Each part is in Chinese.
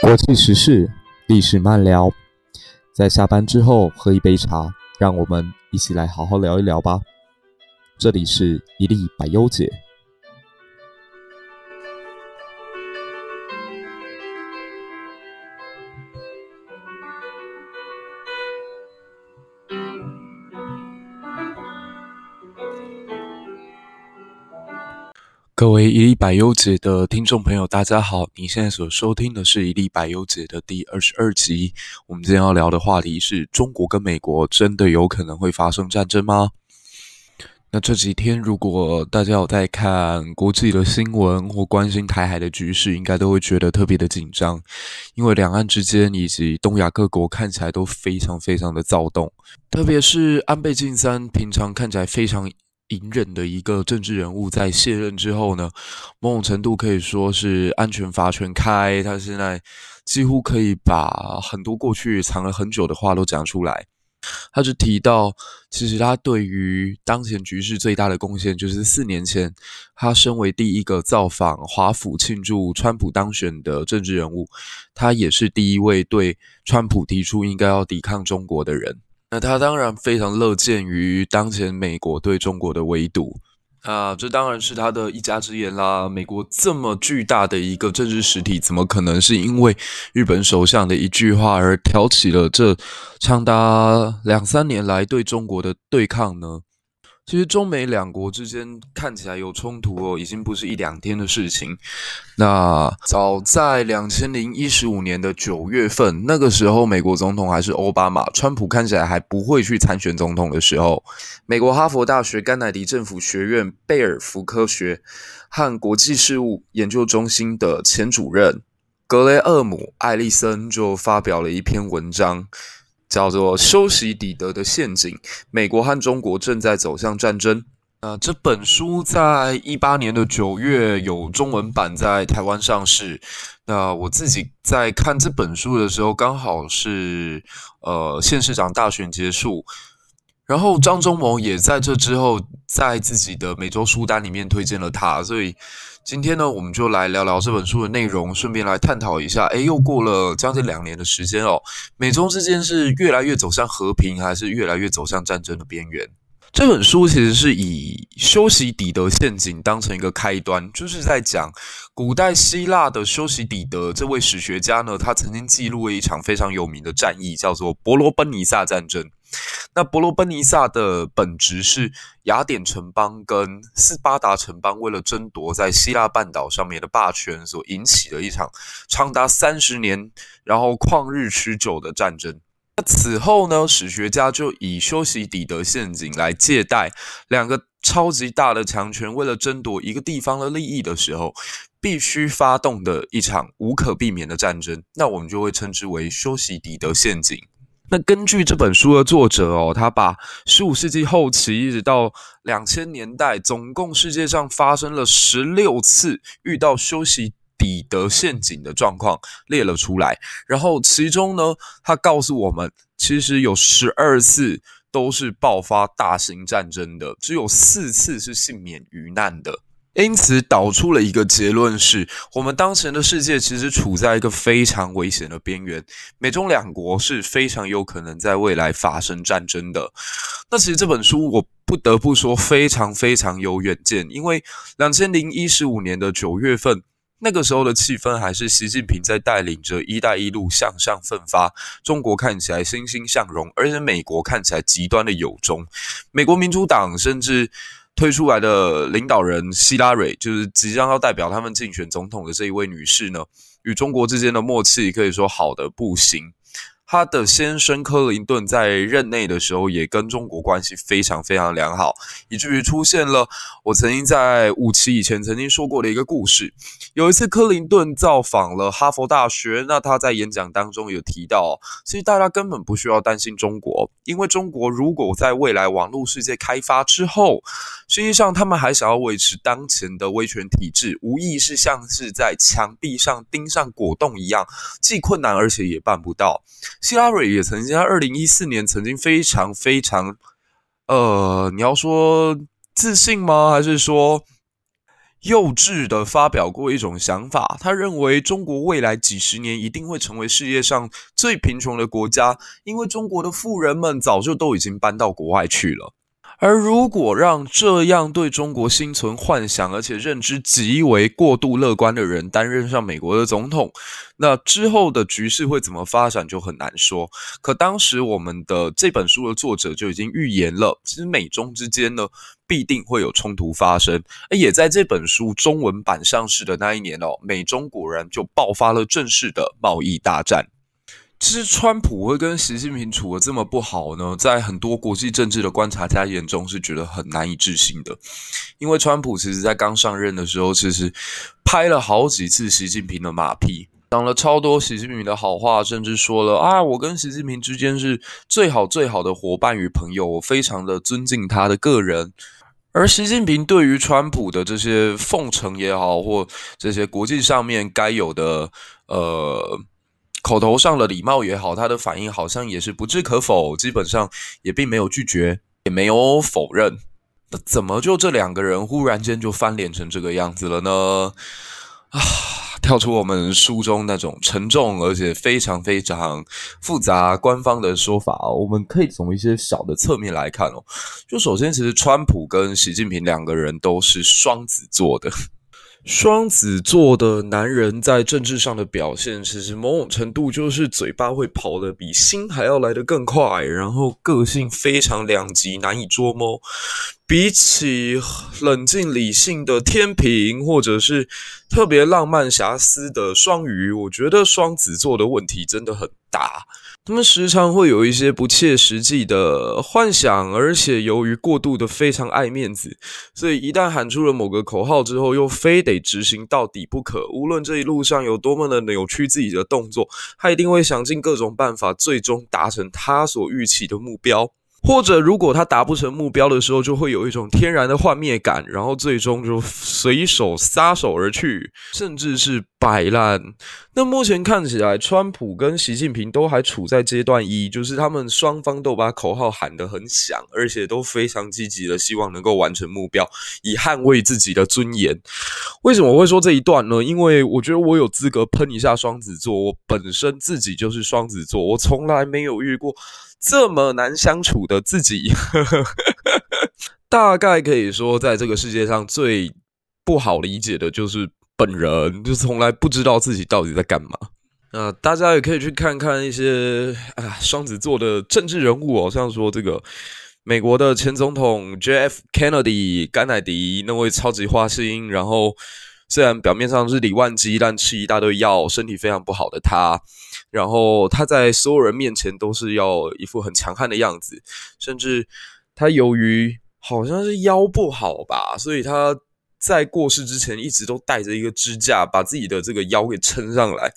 国际时事，历史慢聊，在下班之后喝一杯茶，让我们一起来好好聊一聊吧。这里是一粒百优解。各位一粒百忧解的听众朋友，大家好！你现在所收听的是一粒百忧解的第二十二集。我们今天要聊的话题是中国跟美国真的有可能会发生战争吗？那这几天，如果大家有在看国际的新闻或关心台海的局势，应该都会觉得特别的紧张，因为两岸之间以及东亚各国看起来都非常非常的躁动，特别是安倍晋三，平常看起来非常。隐忍的一个政治人物，在卸任之后呢，某种程度可以说是安全阀全开。他现在几乎可以把很多过去藏了很久的话都讲出来。他就提到，其实他对于当前局势最大的贡献，就是四年前他身为第一个造访华府庆祝川普当选的政治人物，他也是第一位对川普提出应该要抵抗中国的人。那他当然非常乐见于当前美国对中国的围堵啊，这当然是他的一家之言啦。美国这么巨大的一个政治实体，怎么可能是因为日本首相的一句话而挑起了这长达两三年来对中国的对抗呢？其实中美两国之间看起来有冲突哦，已经不是一两天的事情。那早在两千零一十五年的九月份，那个时候美国总统还是奥巴马，川普看起来还不会去参选总统的时候，美国哈佛大学甘乃迪政府学院贝尔福科学和国际事务研究中心的前主任格雷厄姆·艾利森就发表了一篇文章。叫做“修昔底德的陷阱”，美国和中国正在走向战争。那这本书在一八年的九月有中文版在台湾上市。那我自己在看这本书的时候，刚好是呃县市长大选结束，然后张忠谋也在这之后在自己的每周书单里面推荐了他，所以。今天呢，我们就来聊聊这本书的内容，顺便来探讨一下。诶，又过了将近两年的时间哦，美中之间是越来越走向和平，还是越来越走向战争的边缘？这本书其实是以修昔底德陷阱当成一个开端，就是在讲古代希腊的修昔底德这位史学家呢，他曾经记录了一场非常有名的战役，叫做伯罗奔尼撒战争。那伯罗奔尼撒的本质是雅典城邦跟斯巴达城邦为了争夺在希腊半岛上面的霸权所引起的一场长达三十年，然后旷日持久的战争。那此后呢，史学家就以修昔底德陷阱来借代两个超级大的强权为了争夺一个地方的利益的时候，必须发动的一场无可避免的战争。那我们就会称之为修昔底德陷阱。那根据这本书的作者哦，他把十五世纪后期一直到两千年代，总共世界上发生了十六次遇到修昔底德陷阱的状况列了出来。然后其中呢，他告诉我们，其实有十二次都是爆发大型战争的，只有四次是幸免于难的。因此导出了一个结论是，我们当前的世界其实处在一个非常危险的边缘，美中两国是非常有可能在未来发生战争的。那其实这本书我不得不说非常非常有远见，因为两千零一十五年的九月份，那个时候的气氛还是习近平在带领着“一带一路”向上奋发，中国看起来欣欣向荣，而且美国看起来极端的有中，美国民主党甚至。推出来的领导人希拉蕊，就是即将要代表他们竞选总统的这一位女士呢，与中国之间的默契可以说好的不行。他的先生克林顿在任内的时候，也跟中国关系非常非常良好，以至于出现了我曾经在五期以前曾经说过的一个故事。有一次，克林顿造访了哈佛大学，那他在演讲当中有提到，其实大家根本不需要担心中国，因为中国如果在未来网络世界开发之后，实际上他们还想要维持当前的威权体制，无疑是像是在墙壁上钉上果冻一样，既困难而且也办不到。希拉蕊也曾经在二零一四年曾经非常非常，呃，你要说自信吗？还是说幼稚的发表过一种想法，他认为中国未来几十年一定会成为世界上最贫穷的国家，因为中国的富人们早就都已经搬到国外去了。而如果让这样对中国心存幻想，而且认知极为过度乐观的人担任上美国的总统，那之后的局势会怎么发展就很难说。可当时我们的这本书的作者就已经预言了，其实美中之间呢必定会有冲突发生。而也在这本书中文版上市的那一年哦，美中果然就爆发了正式的贸易大战。其实川普会跟习近平处得这么不好呢，在很多国际政治的观察家眼中是觉得很难以置信的。因为川普其实在刚上任的时候，其实拍了好几次习近平的马屁，讲了超多习近平的好话，甚至说了啊，我跟习近平之间是最好最好的伙伴与朋友，我非常的尊敬他的个人。而习近平对于川普的这些奉承也好，或这些国际上面该有的呃。口头上的礼貌也好，他的反应好像也是不置可否，基本上也并没有拒绝，也没有否认。那怎么就这两个人忽然间就翻脸成这个样子了呢？啊，跳出我们书中那种沉重而且非常非常复杂官方的说法，我们可以从一些小的侧面来看哦。就首先，其实川普跟习近平两个人都是双子座的。双子座的男人在政治上的表现，其实某种程度就是嘴巴会跑得比心还要来得更快，然后个性非常两极，难以捉摸。比起冷静理性的天平，或者是特别浪漫遐思的双鱼，我觉得双子座的问题真的很大。他们时常会有一些不切实际的幻想，而且由于过度的非常爱面子，所以一旦喊出了某个口号之后，又非得执行到底不可。无论这一路上有多么的扭曲自己的动作，他一定会想尽各种办法，最终达成他所预期的目标。或者，如果他达不成目标的时候，就会有一种天然的幻灭感，然后最终就随手撒手而去，甚至是摆烂。那目前看起来，川普跟习近平都还处在阶段一，就是他们双方都把口号喊得很响，而且都非常积极的希望能够完成目标，以捍卫自己的尊严。为什么会说这一段呢？因为我觉得我有资格喷一下双子座，我本身自己就是双子座，我从来没有遇过。这么难相处的自己，大概可以说，在这个世界上最不好理解的就是本人，就从来不知道自己到底在干嘛。呃，大家也可以去看看一些啊双子座的政治人物哦，像说这个美国的前总统 J.F. Kennedy 甘乃迪那位超级花心，然后。虽然表面上是李万基，但吃一大堆药，身体非常不好的他，然后他在所有人面前都是要一副很强悍的样子，甚至他由于好像是腰不好吧，所以他在过世之前一直都带着一个支架，把自己的这个腰给撑上来。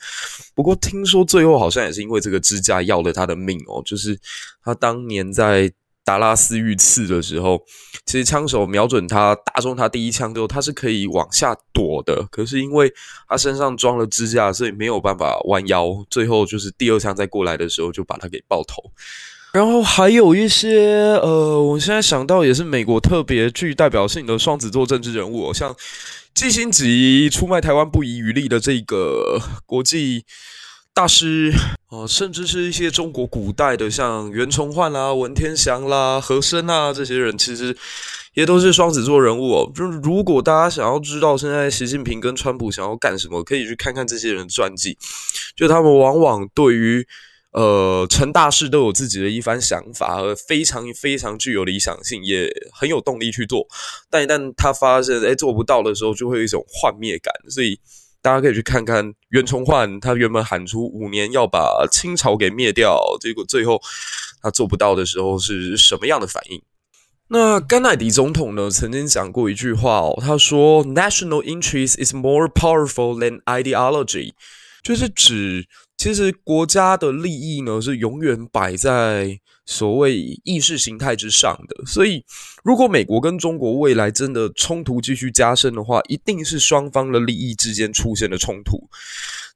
不过听说最后好像也是因为这个支架要了他的命哦，就是他当年在。达拉斯遇刺的时候，其实枪手瞄准他，打中他第一枪之后，他是可以往下躲的。可是因为他身上装了支架，所以没有办法弯腰。最后就是第二枪再过来的时候，就把他给爆头。然后还有一些呃，我现在想到也是美国特别具代表性的双子座政治人物，像季辛吉出卖台湾不遗余力的这个国际。大师哦，甚至是一些中国古代的，像袁崇焕啦、文天祥啦、和珅啊这些人，其实也都是双子座人物哦。就是如果大家想要知道现在习近平跟川普想要干什么，可以去看看这些人的传记。就他们往往对于呃成大事都有自己的一番想法，和非常非常具有理想性，也很有动力去做。但一旦他发现哎做不到的时候，就会有一种幻灭感，所以。大家可以去看看袁崇焕，他原本喊出五年要把清朝给灭掉，结果最后他做不到的时候是什么样的反应？那甘乃迪总统呢，曾经讲过一句话哦，他说：“National interest is more powerful than ideology”，就是指其实国家的利益呢是永远摆在。所谓意识形态之上的，所以如果美国跟中国未来真的冲突继续加深的话，一定是双方的利益之间出现了冲突。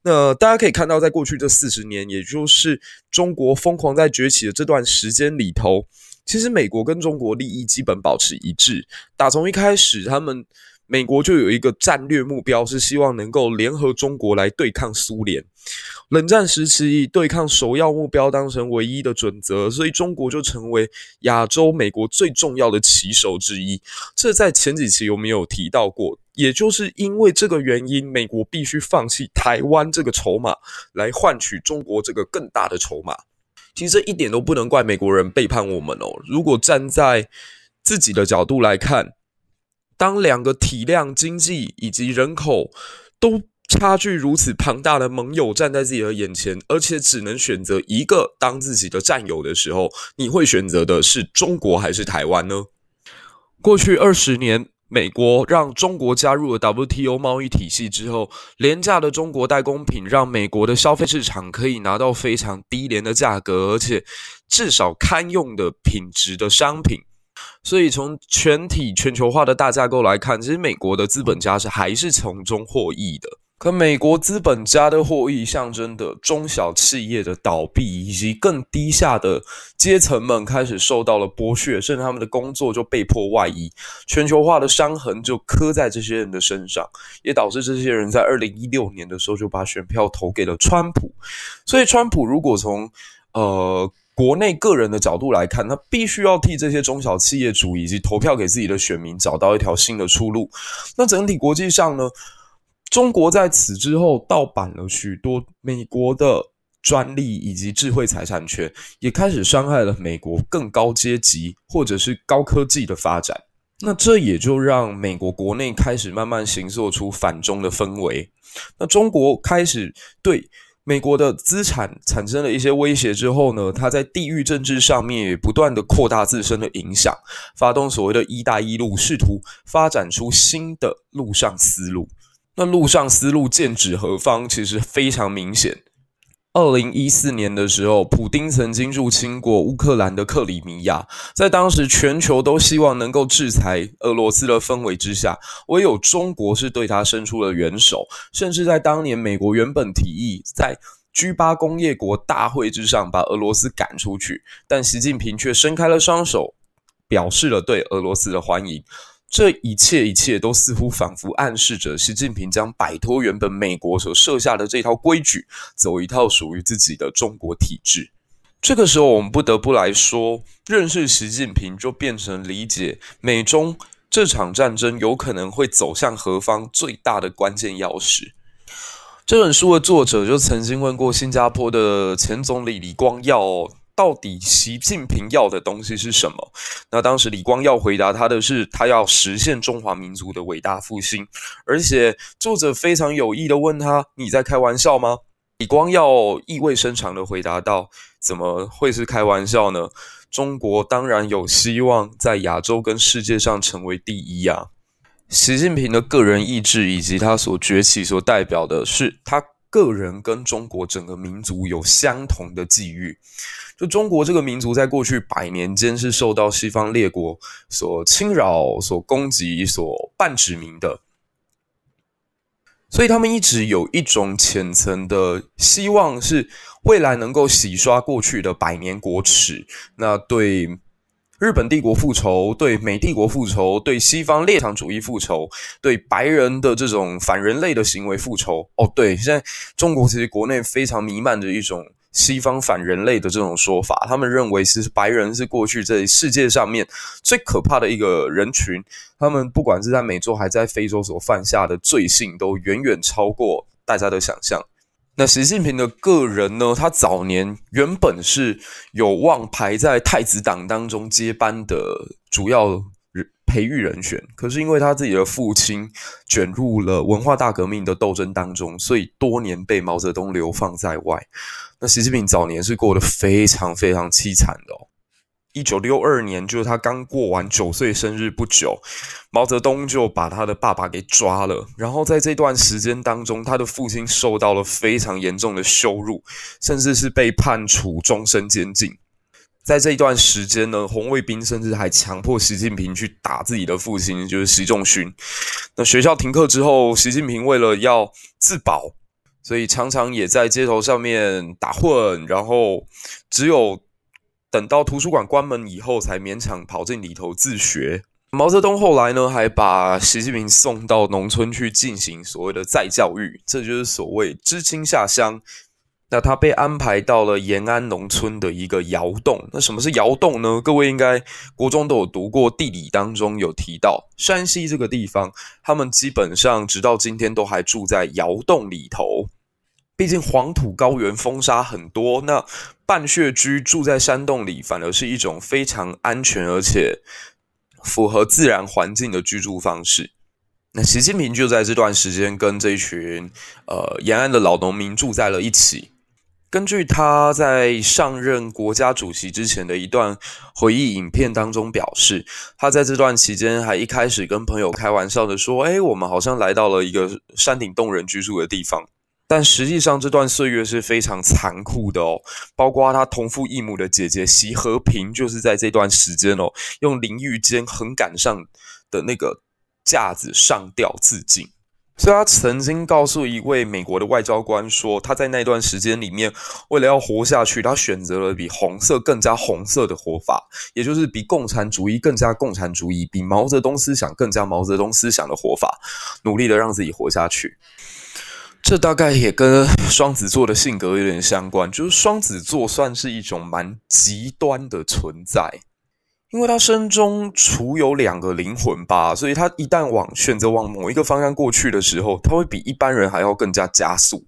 那大家可以看到，在过去这四十年，也就是中国疯狂在崛起的这段时间里头，其实美国跟中国利益基本保持一致。打从一开始，他们。美国就有一个战略目标，是希望能够联合中国来对抗苏联。冷战时期以对抗首要目标当成唯一的准则，所以中国就成为亚洲美国最重要的棋手之一。这在前几期有没有提到过？也就是因为这个原因，美国必须放弃台湾这个筹码，来换取中国这个更大的筹码。其实这一点都不能怪美国人背叛我们哦。如果站在自己的角度来看，当两个体量、经济以及人口都差距如此庞大的盟友站在自己的眼前，而且只能选择一个当自己的战友的时候，你会选择的是中国还是台湾呢？过去二十年，美国让中国加入了 WTO 贸易体系之后，廉价的中国代工品让美国的消费市场可以拿到非常低廉的价格，而且至少堪用的品质的商品。所以从全体全球化的大架构来看，其实美国的资本家是还是从中获益的。可美国资本家的获益，象征的中小企业的倒闭，以及更低下的阶层们开始受到了剥削，甚至他们的工作就被迫外移。全球化的伤痕就刻在这些人的身上，也导致这些人在二零一六年的时候就把选票投给了川普。所以，川普如果从呃国内个人的角度来看，他必须要替这些中小企业主以及投票给自己的选民找到一条新的出路。那整体国际上呢？中国在此之后盗版了许多美国的专利以及智慧财产权，也开始伤害了美国更高阶级或者是高科技的发展。那这也就让美国国内开始慢慢形塑出反中的氛围。那中国开始对美国的资产产生了一些威胁之后呢，它在地域政治上面也不断的扩大自身的影响，发动所谓的一带一路，试图发展出新的陆上思路。那陆上丝路剑指何方？其实非常明显。二零一四年的时候，普丁曾经入侵过乌克兰的克里米亚，在当时全球都希望能够制裁俄罗斯的氛围之下，唯有中国是对他伸出了援手。甚至在当年，美国原本提议在 G8 工业国大会之上把俄罗斯赶出去，但习近平却伸开了双手，表示了对俄罗斯的欢迎。这一切一切都似乎仿佛暗示着习近平将摆脱原本美国所设下的这套规矩，走一套属于自己的中国体制。这个时候，我们不得不来说，认识习近平就变成理解美中这场战争有可能会走向何方最大的关键钥匙。这本书的作者就曾经问过新加坡的前总理李光耀。到底习近平要的东西是什么？那当时李光耀回答他的是，他要实现中华民族的伟大复兴。而且作者非常有意的问他：“你在开玩笑吗？”李光耀意味深长的回答道：“怎么会是开玩笑呢？中国当然有希望在亚洲跟世界上成为第一呀！”习近平的个人意志以及他所崛起所代表的是他个人跟中国整个民族有相同的际遇。就中国这个民族，在过去百年间是受到西方列国所侵扰、所攻击、所半殖民的，所以他们一直有一种浅层的希望，是未来能够洗刷过去的百年国耻。那对日本帝国复仇，对美帝国复仇，对西方列强主义复仇，对白人的这种反人类的行为复仇。哦，对，现在中国其实国内非常弥漫着一种。西方反人类的这种说法，他们认为是白人是过去在世界上面最可怕的一个人群。他们不管是在美洲还是在非洲所犯下的罪行，都远远超过大家的想象。那习近平的个人呢？他早年原本是有望排在太子党当中接班的主要培育人选，可是因为他自己的父亲卷入了文化大革命的斗争当中，所以多年被毛泽东流放在外。那习近平早年是过得非常非常凄惨的哦。一九六二年，就是他刚过完九岁生日不久，毛泽东就把他的爸爸给抓了。然后在这段时间当中，他的父亲受到了非常严重的羞辱，甚至是被判处终身监禁。在这一段时间呢，红卫兵甚至还强迫习近平去打自己的父亲，就是习仲勋。那学校停课之后，习近平为了要自保，所以常常也在街头上面打混，然后只有等到图书馆关门以后，才勉强跑进里头自学。毛泽东后来呢，还把习近平送到农村去进行所谓的再教育，这就是所谓知青下乡。那他被安排到了延安农村的一个窑洞。那什么是窑洞呢？各位应该国中都有读过地理，当中有提到山西这个地方，他们基本上直到今天都还住在窑洞里头。毕竟黄土高原，风沙很多，那半穴居住在山洞里，反而是一种非常安全而且符合自然环境的居住方式。那习近平就在这段时间跟这群呃延安的老农民住在了一起。根据他在上任国家主席之前的一段回忆影片当中表示，他在这段期间还一开始跟朋友开玩笑的说：“诶，我们好像来到了一个山顶洞人居住的地方。”但实际上这段岁月是非常残酷的哦，包括他同父异母的姐姐习和平，就是在这段时间哦，用淋浴间横杆上的那个架子上吊自尽。所以他曾经告诉一位美国的外交官说，他在那段时间里面，为了要活下去，他选择了比红色更加红色的活法，也就是比共产主义更加共产主义，比毛泽东思想更加毛泽东思想的活法，努力的让自己活下去。这大概也跟双子座的性格有点相关，就是双子座算是一种蛮极端的存在。因为他身中储有两个灵魂吧，所以他一旦往选择往某一个方向过去的时候，他会比一般人还要更加加速。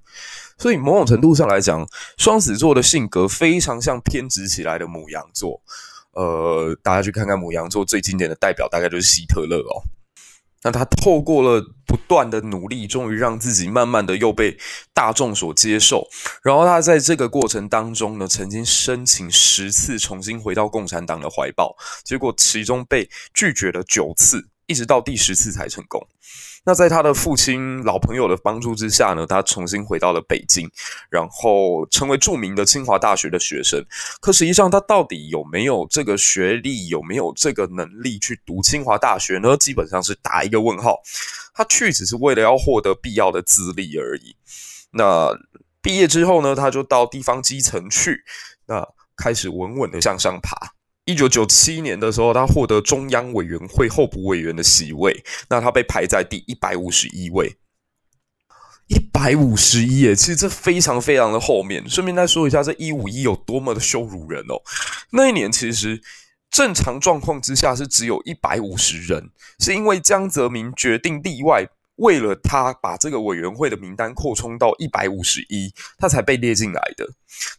所以某种程度上来讲，双子座的性格非常像偏执起来的母羊座。呃，大家去看看母羊座最经典的代表，大概就是希特勒哦。那他透过了不断的努力，终于让自己慢慢的又被大众所接受。然后他在这个过程当中呢，曾经申请十次重新回到共产党的怀抱，结果其中被拒绝了九次，一直到第十次才成功。那在他的父亲、老朋友的帮助之下呢，他重新回到了北京，然后成为著名的清华大学的学生。可实际上，他到底有没有这个学历，有没有这个能力去读清华大学呢？基本上是打一个问号。他去只是为了要获得必要的资历而已。那毕业之后呢，他就到地方基层去，那开始稳稳的向上爬。一九九七年的时候，他获得中央委员会候补委员的席位，那他被排在第一百五十一位，一百五十一耶，其实这非常非常的后面。顺便再说一下，这一五一有多么的羞辱人哦。那一年其实正常状况之下是只有一百五十人，是因为江泽民决定例外，为了他把这个委员会的名单扩充到一百五十一，他才被列进来的。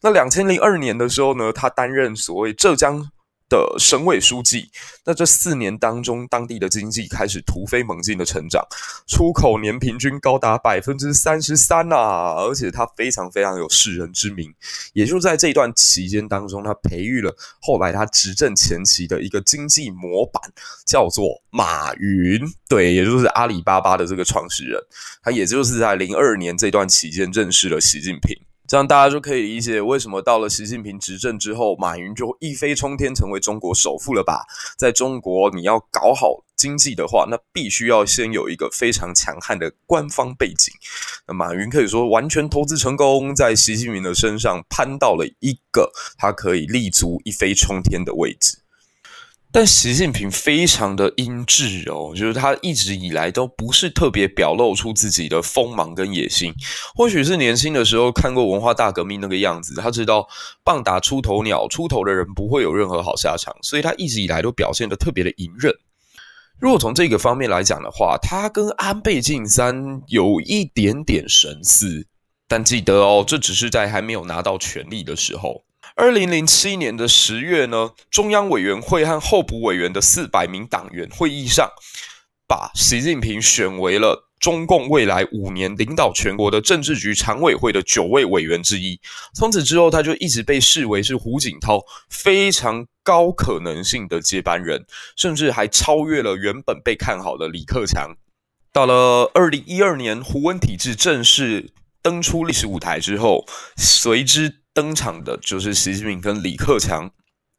那两千零二年的时候呢，他担任所谓浙江。的省委书记，那这四年当中，当地的经济开始突飞猛进的成长，出口年平均高达百分之三十三啊！而且他非常非常有识人之明，也就在这段期间当中，他培育了后来他执政前期的一个经济模板，叫做马云，对，也就是阿里巴巴的这个创始人，他也就是在零二年这段期间认识了习近平。这样大家就可以理解为什么到了习近平执政之后，马云就一飞冲天成为中国首富了吧？在中国，你要搞好经济的话，那必须要先有一个非常强悍的官方背景。那马云可以说完全投资成功，在习近平的身上攀到了一个他可以立足一飞冲天的位置。但习近平非常的英智哦，就是他一直以来都不是特别表露出自己的锋芒跟野心。或许是年轻的时候看过文化大革命那个样子，他知道棒打出头鸟，出头的人不会有任何好下场，所以他一直以来都表现得特别的隐忍。如果从这个方面来讲的话，他跟安倍晋三有一点点神似，但记得哦，这只是在还没有拿到权力的时候。二零零七年的十月呢，中央委员会和候补委员的四百名党员会议上，把习近平选为了中共未来五年领导全国的政治局常委会的九位委员之一。从此之后，他就一直被视为是胡锦涛非常高可能性的接班人，甚至还超越了原本被看好的李克强。到了二零一二年，胡温体制正式登出历史舞台之后，随之。登场的就是习近平跟李克强，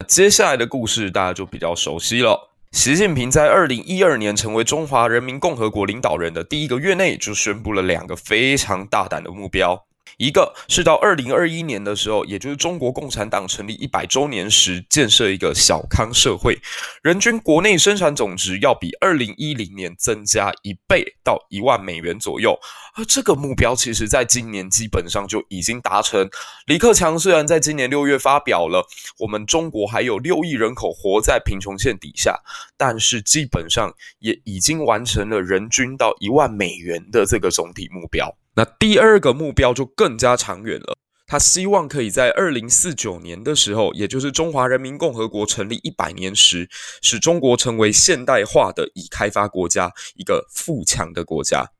接下来的故事大家就比较熟悉了。习近平在二零一二年成为中华人民共和国领导人的第一个月内，就宣布了两个非常大胆的目标：一个是到二零二一年的时候，也就是中国共产党成立一百周年时，建设一个小康社会，人均国内生产总值要比二零一零年增加一倍到一万美元左右。而这个目标，其实在今年基本上就已经达成。李克强虽然在今年六月发表了，我们中国还有六亿人口活在贫穷线底下，但是基本上也已经完成了人均到一万美元的这个总体目标。那第二个目标就更加长远了，他希望可以在二零四九年的时候，也就是中华人民共和国成立一百年时，使中国成为现代化的已开发国家，一个富强的国家。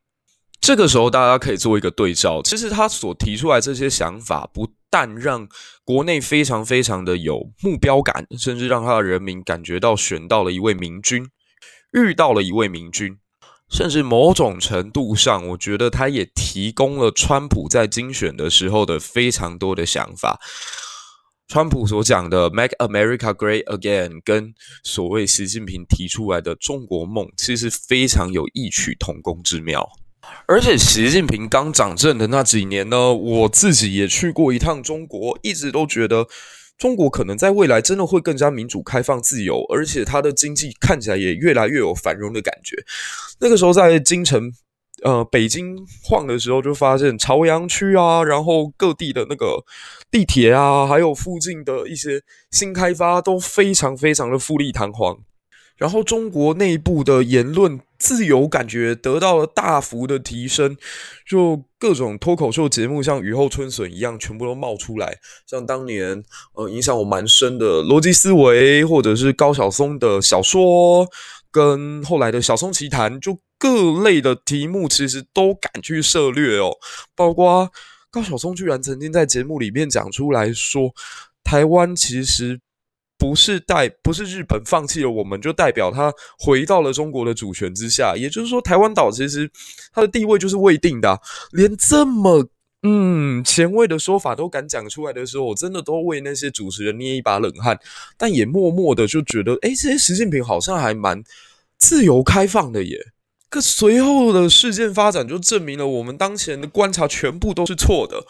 这个时候，大家可以做一个对照。其实他所提出来这些想法，不但让国内非常非常的有目标感，甚至让他的人民感觉到选到了一位明君，遇到了一位明君。甚至某种程度上，我觉得他也提供了川普在竞选的时候的非常多的想法。川普所讲的 “Make America Great Again” 跟所谓习近平提出来的中国梦，其实非常有异曲同工之妙。而且，习近平刚掌政的那几年呢，我自己也去过一趟中国，一直都觉得。中国可能在未来真的会更加民主、开放、自由，而且它的经济看起来也越来越有繁荣的感觉。那个时候在京城，呃，北京晃的时候，就发现朝阳区啊，然后各地的那个地铁啊，还有附近的一些新开发都非常非常的富丽堂皇。然后中国内部的言论自由感觉得到了大幅的提升，就各种脱口秀节目像雨后春笋一样，全部都冒出来。像当年呃影响我蛮深的逻辑思维，或者是高晓松的小说，跟后来的小松奇谈，就各类的题目其实都敢去涉猎哦。包括高晓松居然曾经在节目里面讲出来说，台湾其实。不是代，不是日本放弃了我们，就代表他回到了中国的主权之下。也就是说，台湾岛其实它的地位就是未定的。连这么嗯前卫的说法都敢讲出来的时候，我真的都为那些主持人捏一把冷汗。但也默默的就觉得，诶，这些习近平好像还蛮自由开放的耶。可随后的事件发展就证明了，我们当前的观察全部都是错的。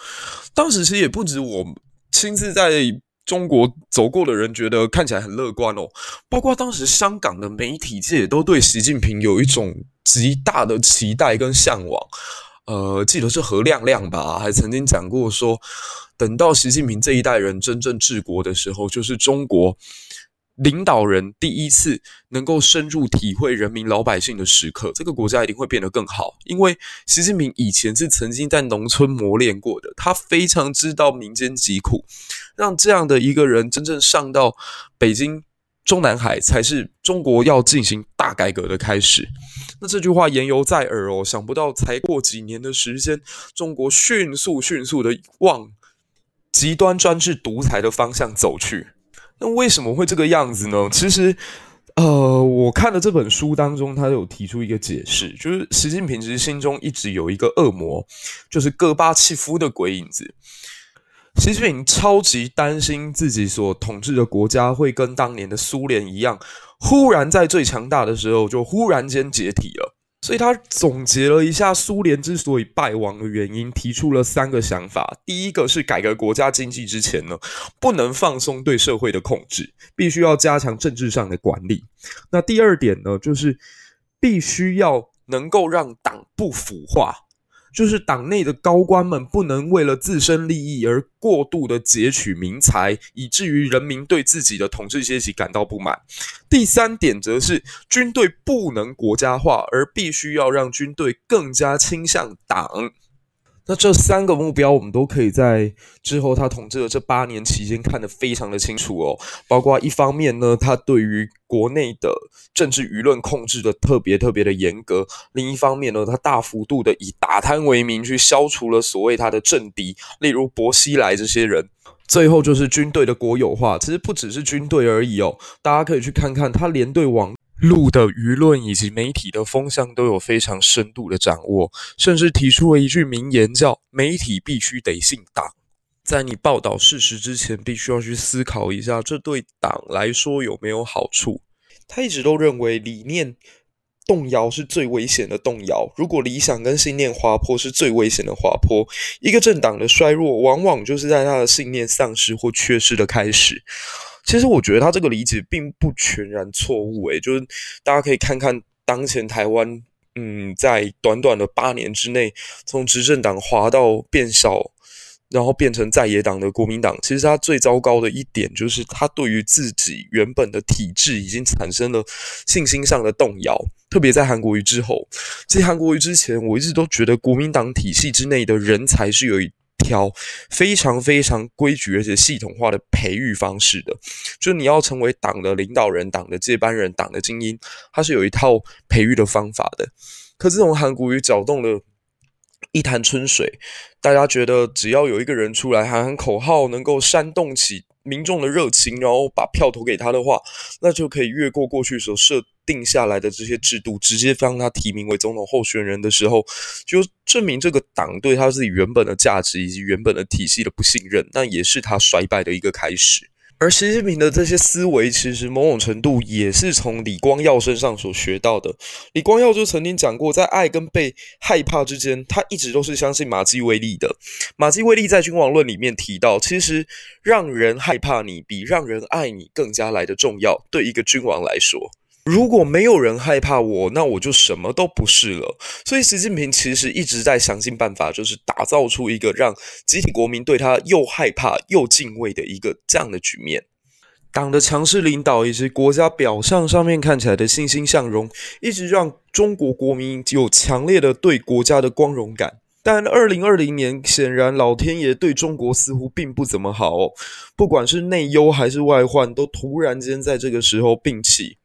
当时其实也不止我亲自在。中国走过的人觉得看起来很乐观哦，包括当时香港的媒体界都对习近平有一种极大的期待跟向往。呃，记得是何亮亮吧，还曾经讲过说，等到习近平这一代人真正治国的时候，就是中国。领导人第一次能够深入体会人民老百姓的时刻，这个国家一定会变得更好。因为习近平以前是曾经在农村磨练过的，他非常知道民间疾苦。让这样的一个人真正上到北京、中南海，才是中国要进行大改革的开始。那这句话言犹在耳哦，想不到才过几年的时间，中国迅速迅速的往极端专制独裁的方向走去。那为什么会这个样子呢？其实，呃，我看了这本书当中，他有提出一个解释，就是习近平其实心中一直有一个恶魔，就是戈巴契夫的鬼影子。习近平超级担心自己所统治的国家会跟当年的苏联一样，忽然在最强大的时候就忽然间解体了。所以他总结了一下苏联之所以败亡的原因，提出了三个想法。第一个是改革国家经济之前呢，不能放松对社会的控制，必须要加强政治上的管理。那第二点呢，就是必须要能够让党不腐化。就是党内的高官们不能为了自身利益而过度的截取民财，以至于人民对自己的统治阶级感到不满。第三点则是军队不能国家化，而必须要让军队更加倾向党。那这三个目标，我们都可以在之后他统治的这八年期间看得非常的清楚哦。包括一方面呢，他对于国内的政治舆论控制的特别特别的严格；另一方面呢，他大幅度的以打贪为名去消除了所谓他的政敌，例如薄熙来这些人。最后就是军队的国有化，其实不只是军队而已哦。大家可以去看看，他连对网路的舆论以及媒体的风向都有非常深度的掌握，甚至提出了一句名言，叫“媒体必须得姓党”。在你报道事实之前，必须要去思考一下，这对党来说有没有好处。他一直都认为，理念动摇是最危险的动摇，如果理想跟信念滑坡是最危险的滑坡，一个政党的衰弱，往往就是在他的信念丧失或缺失的开始。其实我觉得他这个理解并不全然错误，诶，就是大家可以看看当前台湾，嗯，在短短的八年之内，从执政党滑到变小。然后变成在野党的国民党，其实他最糟糕的一点就是他对于自己原本的体制已经产生了信心上的动摇。特别在韩国瑜之后，其实韩国瑜之前，我一直都觉得国民党体系之内的人才是有一条非常非常规矩而且系统化的培育方式的。就你要成为党的领导人、党的接班人、党的精英，它是有一套培育的方法的。可自从韩国瑜搅动了。一潭春水，大家觉得只要有一个人出来喊喊口号，能够煽动起民众的热情，然后把票投给他的话，那就可以越过过去所设定下来的这些制度，直接让他提名为总统候选人的时候，就证明这个党对他自己原本的价值以及原本的体系的不信任，那也是他衰败的一个开始。而习近平的这些思维，其实某种程度也是从李光耀身上所学到的。李光耀就曾经讲过，在爱跟被害怕之间，他一直都是相信马基维利的。马基维利在《君王论》里面提到，其实让人害怕你，比让人爱你更加来得重要。对一个君王来说。如果没有人害怕我，那我就什么都不是了。所以，习近平其实一直在想尽办法，就是打造出一个让集体国民对他又害怕又敬畏的一个这样的局面。党的强势领导以及国家表象上面看起来的欣欣向荣，一直让中国国民有强烈的对国家的光荣感。但二零二零年，显然老天爷对中国似乎并不怎么好哦，不管是内忧还是外患，都突然间在这个时候并起。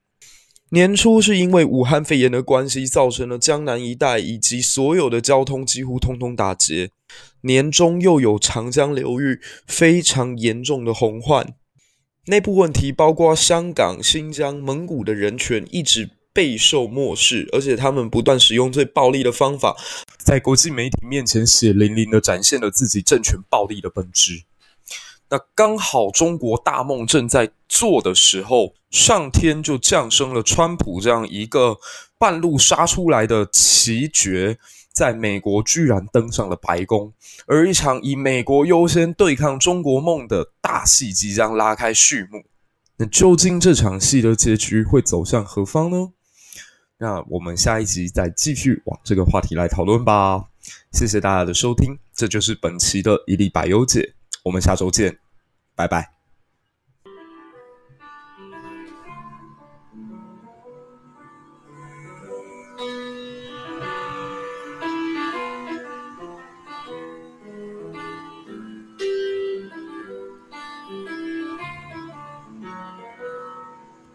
年初是因为武汉肺炎的关系，造成了江南一带以及所有的交通几乎通通打结。年中又有长江流域非常严重的洪患，内部问题包括香港、新疆、蒙古的人权一直备受漠视，而且他们不断使用最暴力的方法，在国际媒体面前血淋淋的展现了自己政权暴力的本质。那刚好，中国大梦正在做的时候，上天就降生了川普这样一个半路杀出来的奇绝，在美国居然登上了白宫，而一场以美国优先对抗中国梦的大戏即将拉开序幕。那究竟这场戏的结局会走向何方呢？那我们下一集再继续往这个话题来讨论吧。谢谢大家的收听，这就是本期的一粒百忧解。我们下周见，拜拜。